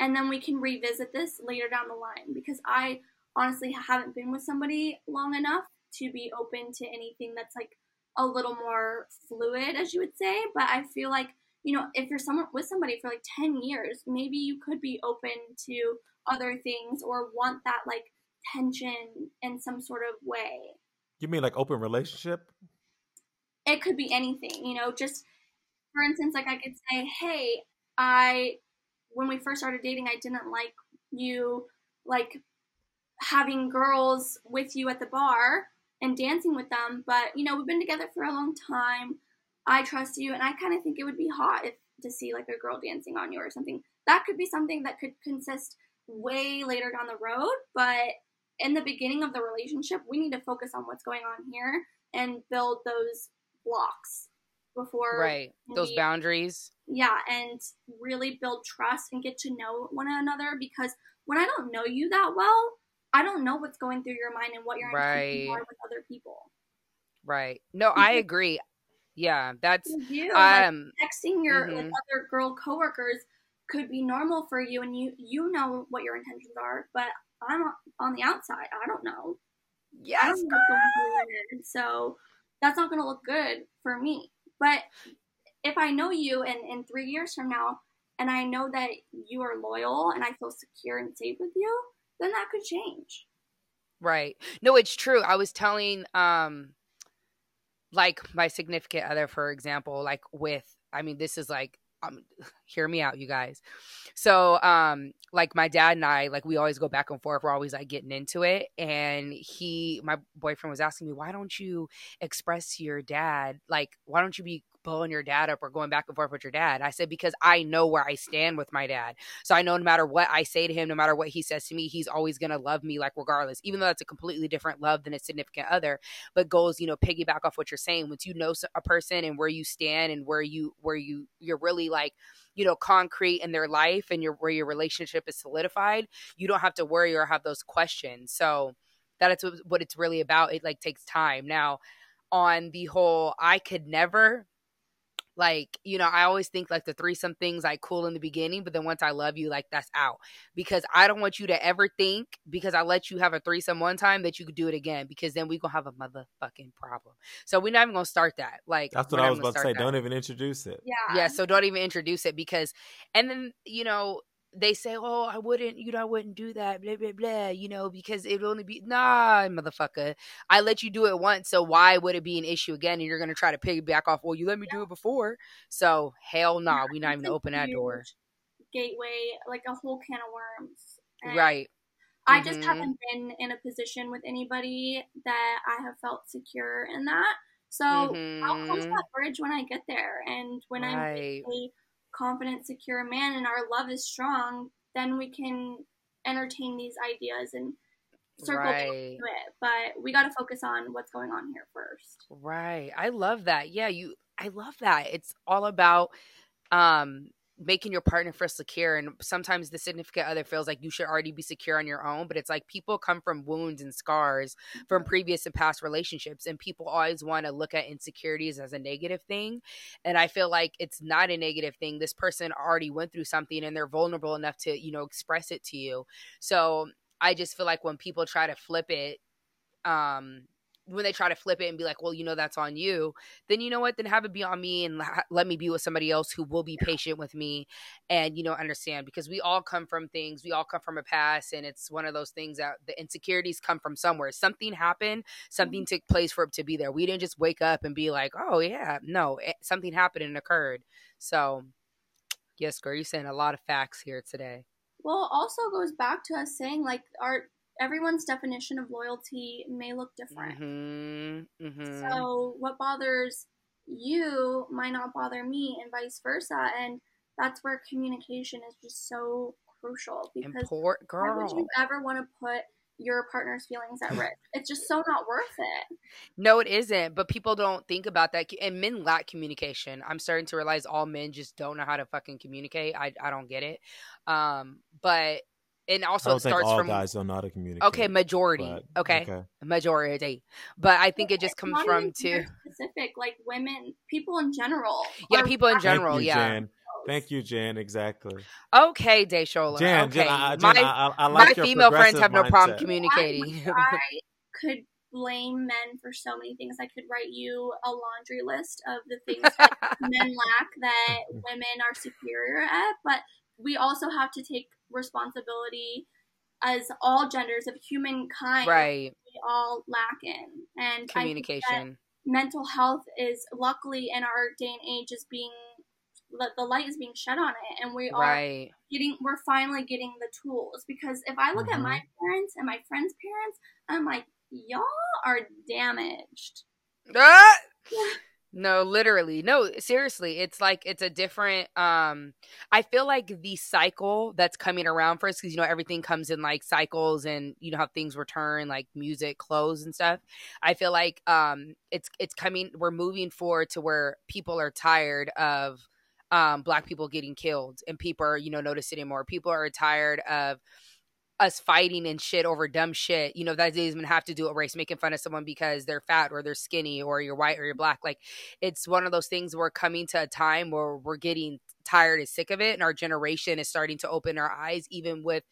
And then we can revisit this later down the line because I honestly haven't been with somebody long enough to be open to anything that's like a little more fluid, as you would say. But I feel like, you know, if you're someone with somebody for like 10 years, maybe you could be open to other things or want that like tension in some sort of way. You mean like open relationship? It could be anything, you know, just for instance, like I could say, hey, I, when we first started dating, I didn't like you, like having girls with you at the bar and dancing with them, but you know, we've been together for a long time. I trust you, and I kind of think it would be hot if to see like a girl dancing on you or something. That could be something that could consist way later down the road, but in the beginning of the relationship, we need to focus on what's going on here and build those blocks before Right. Those we- boundaries. yeah, and really build trust and get to know one another because when I don't know you that well, I don't know what's going through your mind and what your intentions Right. are with other people. Right. No, I agree. Yeah, that's You, like, um texting your like mhm. other girl coworkers could be normal for you, and you you know what your intentions are, but I'm on- the outside. I don't know. I yes, don't know what's going through so that's not going to look good for me. But if I know you, and in three years from now, and I know that you are loyal, and I feel secure and safe with you, then that could change. Right. No, it's true. I was telling um like my significant other for example, like with I mean this is like um hear me out you guys. So um like my dad and I like we always go back and forth. We're always like getting into it and he my boyfriend was asking me why don't you express your dad like why don't you be blowing your dad up or going back and forth with your dad? I said because I know where I stand with my dad. So I know no matter what I say to him, no matter what he says to me, he's always going to love me like regardless, even though that's a completely different love than a significant other. But goals, you know, piggyback off what you're saying. Once you know a person and where you stand and where you, where you, you're really like, you know, concrete in their life and your, where your relationship is solidified, you don't have to worry or have those questions. So that is what it's really about. It like takes time. Now, on the whole, I could never like you know i always think like the threesome things like cool in the beginning but then once i love you like that's out because i don't want you to ever think because i let you have a threesome one time that you could do it again because then we gonna have a motherfucking problem so we're not even gonna start that like That's what I was about to say. that. Don't even introduce it. Yeah. yeah so don't even introduce it because and then you know they say oh i wouldn't you know i wouldn't do that blah blah blah you know because it would only be nah motherfucker i let you do it once so why would it be an issue again and you're gonna try to piggyback off well you let me do it before so hell nah Yeah, we not even open that door Gateway, like a whole can of worms. And right I just Mhm. haven't been in a position with anybody that I have felt secure in that. So I'll cross that bridge when I get there. And when I'm right a confident, secure man and our love is strong, then we can entertain these ideas and circle back to right it. But we got to focus on what's going on here first. Right. I love that. Yeah, you I love that. It's all about um making your partner feel secure and sometimes the significant other feels like you should already be secure on your own but it's like people come from wounds and scars from previous and past relationships and people always want to look at insecurities as a negative thing and i feel like it's not a negative thing this person already went through something and they're vulnerable enough to you know express it to you. So i just feel like when people try to flip it um when they try to flip it and be like, well, you know, that's on you, then you know what? Then have it be on me and ha- let me be with somebody else who will be patient with me and, you know, understand because we all come from things, we all come from a past. And it's one of those things that the insecurities come from somewhere. Something happened, something mm-hmm. took place for it to be there. We didn't just wake up and be like, oh, yeah, no, it, something happened and occurred. So, yes, girl, you're saying a lot of facts here today. Well, also goes back to us saying like our everyone's definition of loyalty may look different. Mm-hmm. Mm-hmm. So what bothers you might not bother me, and vice versa. And that's where communication is just so crucial because Import why would you ever want to put your partner's feelings at risk. It's just so not worth it. No, it isn't. But people don't think about that. And men lack communication. I'm starting to realize all men just don't know how to fucking communicate. I, I don't get it. Um, but and also it starts all from guys don't know how to communicate. Okay, majority. but- okay. okay. majority. But I think it just It's comes not from even to specific, like women, people in general. Yeah, are people in Thank general, you, yeah. Jan. Thank you, Jan. Exactly. okay, Deshola. Jan, okay, Jan, I, I- my Jan, I, I, I my your female friends progressive have no problem mindset. communicating. I could blame men for so many things. I could write you a laundry list of the things that men lack that women are superior at, but we also have to take responsibility as all genders of humankind. right, We all lack in, and I think that communication. mental health is luckily in our day and age is being the light is being shed on it, and we are Right. getting we're finally getting the tools because if I look at my parents and my friends' parents, I'm like, y'all are damaged. Ah! No, literally. No, seriously. It's like it's a different um I feel like the cycle that's coming around for us cuz you know everything comes in like cycles and you know how things return like music, clothes and stuff. I feel like um it's it's coming we're moving forward to where people are tired of um black people getting killed and people are you know noticing more. People are tired of us fighting and shit over dumb shit. You know, that doesn't even have to do with race, making fun of someone because they're fat or they're skinny or you're white or you're black. Like it's one of those things we're coming to a time where we're getting tired and sick of it. And our generation is starting to open our eyes, even with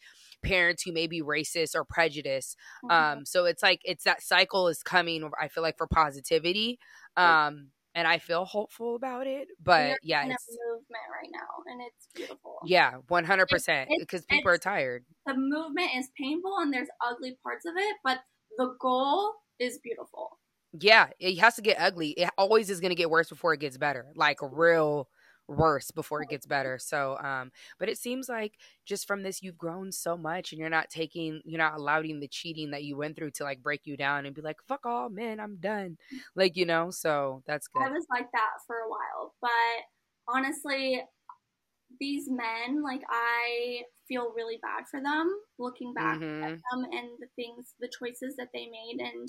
parents who may be racist or prejudiced. Um, so it's like it's that cycle is coming, I feel like, for positivity. Um, and I feel hopeful about it. But yeah, it's movement right now, and it's beautiful. yeah, one hundred percent because people are tired. The movement is painful, and there's ugly parts of it, but the goal is beautiful. Yeah, it has to get ugly. It always is going to get worse before it gets better. Like real worse before it gets better. So, um, but it seems like just from this, you've grown so much, and you're not taking, you're not allowing the cheating that you went through to like break you down and be like, "Fuck all, man, I'm done." Like you know, so that's good. I was like that for a while, but honestly, these men, like I feel really bad for them looking back Mhm. at them and the things, the choices that they made, and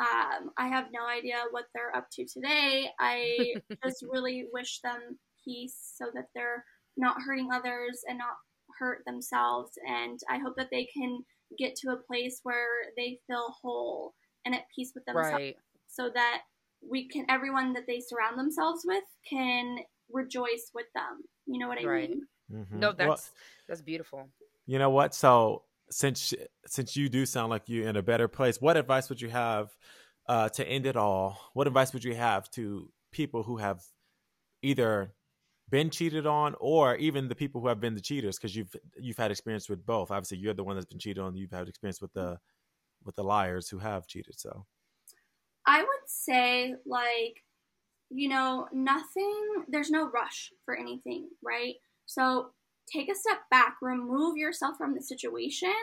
um, I have no idea what they're up to today. I just really wish them peace so that they're not hurting others and not hurt themselves, and I hope that they can get to a place where they feel whole and at peace with themselves Right. so that we can everyone that they surround themselves with can rejoice with them. You know what I Right. mean? Mhm. No, Well, that's that's beautiful. You know what? So since since you do sound like you're in a better place, what advice would you have uh, to end it all? What advice would you have to people who have either been cheated on, or even the people who have been the cheaters? Because you've you've had experience with both. Obviously, you're the one that's been cheated on. You've had experience with the with the liars who have cheated. So I would say like you know, nothing there's no rush for anything, right? So take a step back, remove yourself from the situation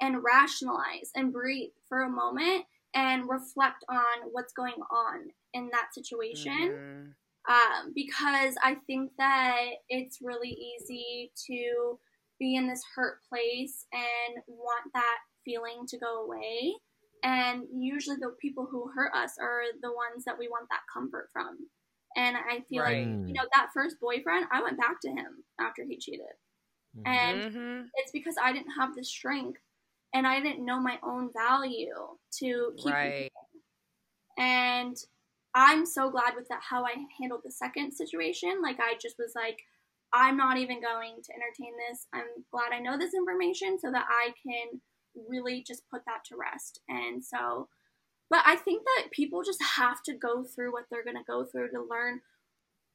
and rationalize and breathe for a moment and reflect on what's going on in that situation. Mhm. Um, because I think that it's really easy to be in this hurt place and want that feeling to go away. And usually, the people who hurt us are the ones that we want that comfort from. And I feel Right. like, you know, that first boyfriend, I went back to him after he cheated. Mhm. And Mhm. it's because I didn't have the strength and I didn't know my own value to keep Right. and I'm so glad with that how I handled the second situation. Like I just was like, I'm not even going to entertain this. I'm glad I know this information so that I can really just put that to rest. And so, but I think that people just have to go through what they're going to go through to learn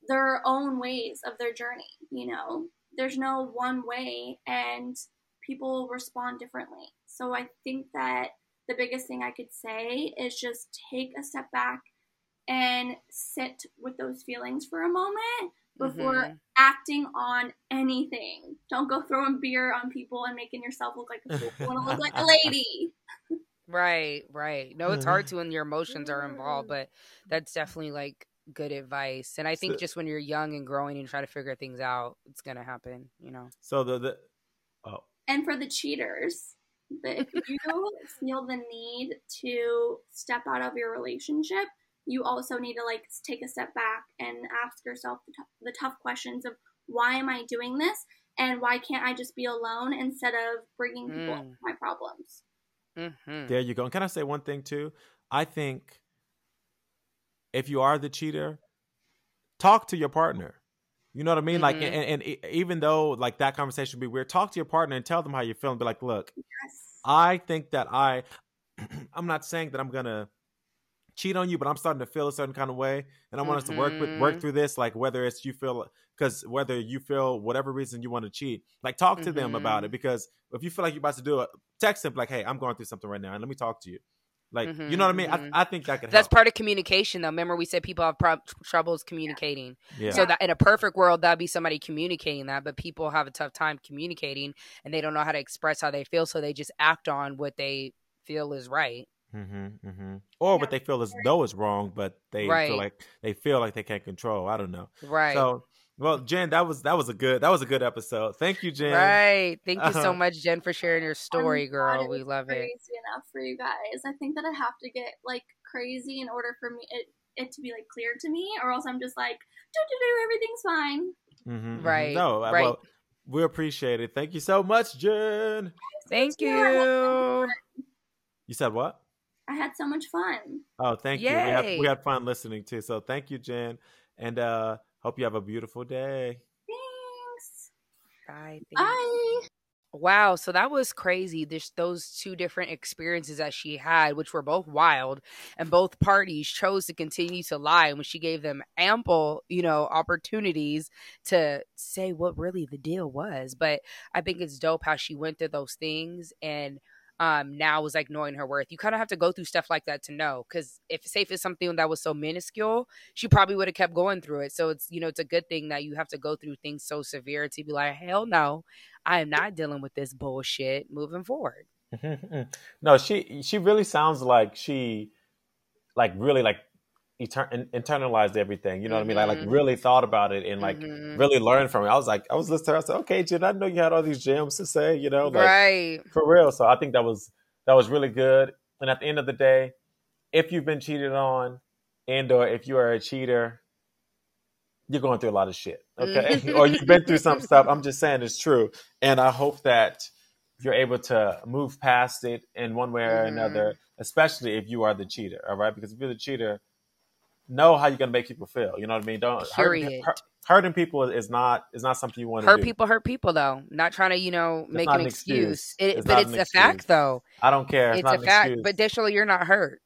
their own ways of their journey. You know, there's no one way, and people respond differently. So I think that the biggest thing I could say is just take a step back and sit with those feelings for a moment before Mhm. acting on anything. Don't go throwing beer on people and making yourself look like a fool. Want to look like a lady. Right, right. No, it's hard to when your emotions are involved, but that's definitely like good advice. And I think So- just when you're young and growing and try to figure things out, it's gonna happen, you know. so the the oh And for the cheaters, if you feel the need to step out of your relationship, you also need to like take a step back and ask yourself the, t- the tough questions of why am I doing this and why can't I just be alone instead of bringing people Mm. my problems. Mhm. There you go. And can I say one thing too? I think if you are the cheater, talk to your partner. You know what I mean? Like, Mhm. and, and, even though like that conversation would be weird, talk to your partner and tell them how you're feeling. Be like, look, Yes. I think that I, I'm not saying that I'm gonna cheat on you, but I'm starting to feel a certain kind of way, and I want us to work with work Mhm. through this. Like whether it's you feel because whether you feel whatever reason you want to cheat, like talk to them about it. Mm-hmm. Because if you feel like you're about to do it, text them like, hey, I'm going through something right now, and let me talk to you. Like you know what I mean? I, mm-hmm, I mm-hmm. think that could That's help. part of communication, though. Remember, we said people have prob- troubles communicating. yeah. So that in a perfect world, that'd be somebody communicating that, but people have a tough time communicating, and they don't know how to express how they feel, so they just act on what they feel is right. Hmm mm-hmm. Or what they feel as though is wrong, but they Right. feel like they feel like they can't control. I don't know. Right. So, well, Jen, that was that was a good that was a good episode. Thank you, Jen. Right. Thank you so much, Jen, for sharing your story, I'm girl. We was love it. crazy enough for you guys. I think that I have to get like crazy in order for me it, it to be like clear to me, or else I'm just like, do do do, everything's fine. Mhm, mhm. Right, No, uh, right. well, we appreciate it. Thank you so much, Jen. Thank you. You. You said what? I had so much fun. Oh, thank you. We had, we had fun listening too. So thank you, Jen, and uh hope you have a beautiful day. Thanks. Bye. Thanks. Bye. Wow, so that was crazy. There's those two different experiences that she had, which were both wild, and both parties chose to continue to lie when she gave them ample, you know, opportunities to say what really the deal was. But I think it's dope how she went through those things and um now is like knowing her worth. You kind of have to go through stuff like that to know cuz if safe is something that was so minuscule, she probably would have kept going through it. So it's, you know, it's a good thing that you have to go through things so severe to be like, "Hell no. I am not dealing with this bullshit moving forward." no, she she really sounds like she like really like etern- internalized everything. You know what I mean? Like like Mhm. really thought about it and like Mhm. really learned from it. I was like, I was listening to her. I said, okay, Jen, I know you had all these gems to say. You know, like right. for real. So I think that was that was really good. And at the end of the day, if you've been cheated on, and or if you are a cheater, you're going through a lot of shit. Okay, Mhm. or you've been through some stuff. I'm just saying it's true, and I hope that you're able to move past it in one way or Mhm. another. Especially if you are the cheater. All right, because if you're the cheater, know how you're gonna make people feel. You know what I mean? Don't hurting, Period. hurt- hurting people is not is not something you want to Hurt do. people hurt people though. Not trying to, you know, make an an excuse. excuse. It, It's but it's a fact though. I don't care. It's, It's not a an fact. excuse. But additionally, you're not hurt.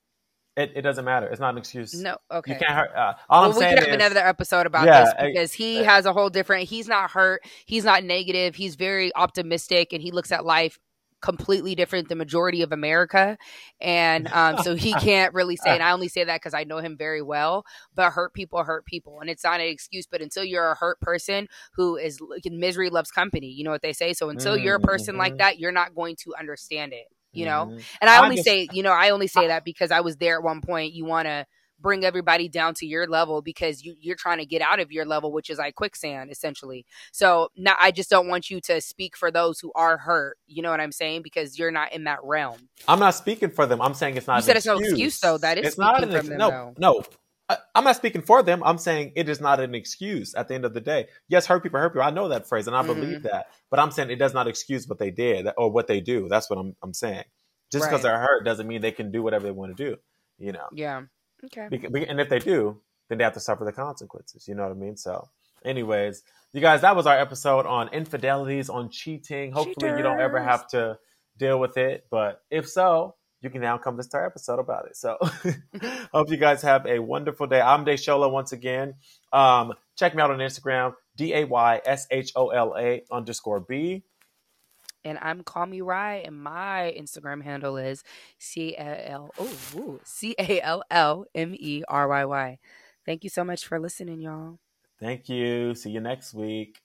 It, it doesn't matter. It's not an excuse. No. Okay. You can't hurt. Uh, all well, I'm we saying could have is, another episode about Yeah, this I- because he I- has a whole different. He's not hurt. He's not negative. He's very optimistic, and he looks at life completely different than majority of America. And um, so he can't really say. And I only say that because I know him very well. But hurt people hurt people, and it's not an excuse. But until you're a hurt person who is misery loves company, you know what they say. So until you're a person like Mhm. that, you're not going to understand it. You know. Mhm. And I only say, you know, I only say that because I was there at one point. You want to bring everybody down to your level because you, you're trying to get out of your level, which is like quicksand, essentially. So now I just don't want you to speak for those who are hurt. You know what I'm saying? Because you're not in that realm. I'm not speaking for them. I'm saying it's not. You said it's no excuse. excuse, though. That is it's not an them, no, though. no. I, I'm not speaking for them. I'm saying it is not an excuse. At the end of the day, yes, hurt people hurt people. I know that phrase, and I Mhm. believe that. But I'm saying it does not excuse what they did or what they do. That's what I'm. I'm saying. Just because Right. they're hurt doesn't mean they can do whatever they want to do. You know. Yeah. Okay. And if they do, then they have to suffer the consequences. You know what I mean? So, anyways, you guys, that was our episode on infidelities, on cheating. Hopefully, you don't ever have to deal with it. But if so, you can now come to our episode about it. So, hope you guys have a wonderful day. I'm Dayshola once again. Um, check me out on Instagram, D A Y S H O L A underscore B. And I'm Call Me Rye, and my Instagram handle is C A L oh C A L L M E R Y Y. Thank you so much for listening, y'all. Thank you. See you next week.